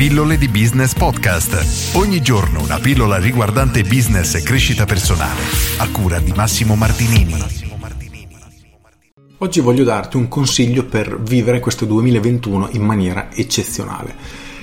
Pillole di Business Podcast. Ogni giorno una pillola riguardante business e crescita personale. A cura di Massimo Martinini. Oggi voglio darti un consiglio per vivere questo 2021 in maniera eccezionale.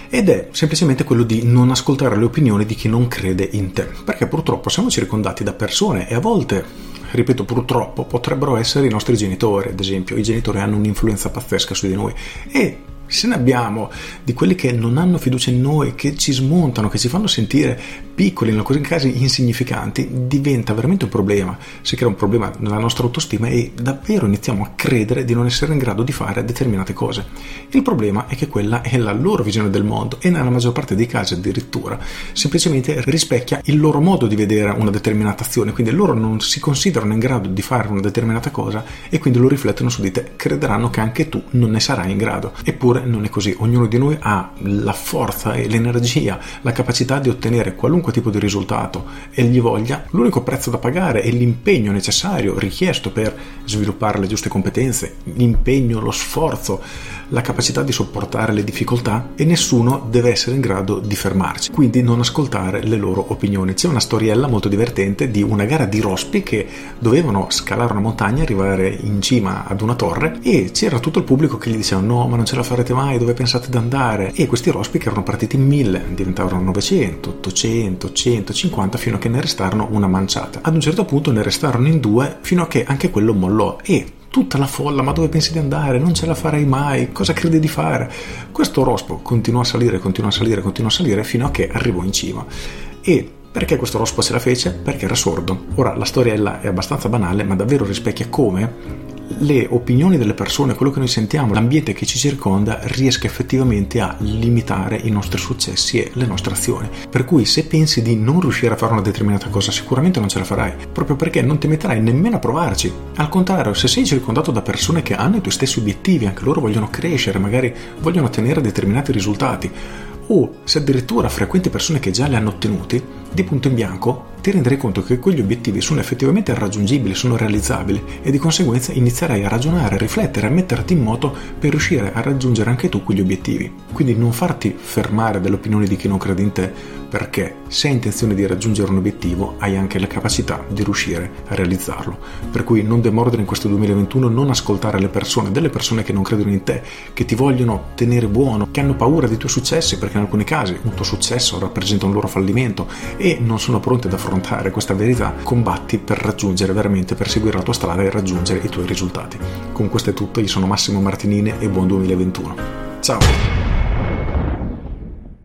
Ed è semplicemente quello di non ascoltare le opinioni di chi non crede in te. Perché purtroppo siamo circondati da persone e a volte ripeto purtroppo, potrebbero essere i nostri genitori, ad esempio. I genitori hanno un'influenza pazzesca su di noi e se ne abbiamo di quelli che non hanno fiducia in noi, che ci smontano, che ci fanno sentire piccoli, in alcuni casi insignificanti, diventa veramente un problema. Si crea un problema nella nostra autostima e davvero iniziamo a credere di non essere in grado di fare determinate cose. Il problema è che quella è la loro visione del mondo e nella maggior parte dei casi addirittura semplicemente rispecchia il loro modo di vedere una determinata azione, quindi loro non si considerano in grado di fare una determinata cosa e quindi lo riflettono su di te, crederanno che anche tu non ne sarai in grado. Eppure non è così, ognuno di noi ha la forza e l'energia, la capacità di ottenere qualunque tipo di risultato e gli voglia, l'unico prezzo da pagare è l'impegno necessario, richiesto per sviluppare le giuste competenze, l'impegno, lo sforzo, la capacità di sopportare le difficoltà e nessuno deve essere in grado di fermarci, quindi non ascoltare le loro opinioni. C'è una storiella molto divertente di una gara di rospi che dovevano scalare una montagna, arrivare in cima ad una torre e c'era tutto il pubblico che gli diceva no ma non ce la farete mai, dove pensate di andare? E questi rospi che erano partiti in 1000 diventavano 900, 800, 150 fino a che ne restarono una manciata. Ad un certo punto ne restarono in due fino a che anche quello mollò e tutta la folla, ma dove pensi di andare? Non ce la farai mai, cosa credi di fare? Questo rospo continuò a salire, continuò a salire, continuò a salire fino a che arrivò in cima. E perché questo rospo ce la fece? Perché era sordo. Ora la storiella è abbastanza banale, ma davvero rispecchia come le opinioni delle persone, quello che noi sentiamo, l'ambiente che ci circonda riesca effettivamente a limitare i nostri successi e le nostre azioni. Per cui se pensi di non riuscire a fare una determinata cosa, sicuramente non ce la farai, proprio perché non ti metterai nemmeno a provarci. Al contrario, se sei circondato da persone che hanno i tuoi stessi obiettivi, anche loro vogliono crescere, magari vogliono ottenere determinati risultati, o se addirittura frequenti persone che già li hanno ottenuti, di punto in bianco ti renderai conto che quegli obiettivi sono effettivamente raggiungibili, sono realizzabili e di conseguenza inizierai a ragionare, a riflettere, a metterti in moto per riuscire a raggiungere anche tu quegli obiettivi. Quindi non farti fermare dalle opinioni di chi non crede in te perché se hai intenzione di raggiungere un obiettivo hai anche la capacità di riuscire a realizzarlo. Per cui non demordere in questo 2021, non ascoltare le persone, delle persone che non credono in te, che ti vogliono tenere buono, che hanno paura dei tuoi successi perché in alcuni casi un tuo successo rappresenta un loro fallimento e non sono pronti ad affrontare questa verità, combatti per raggiungere veramente, per seguire la tua strada e raggiungere i tuoi risultati. Con questo è tutto, io sono Massimo Martinini e buon 2021. Ciao!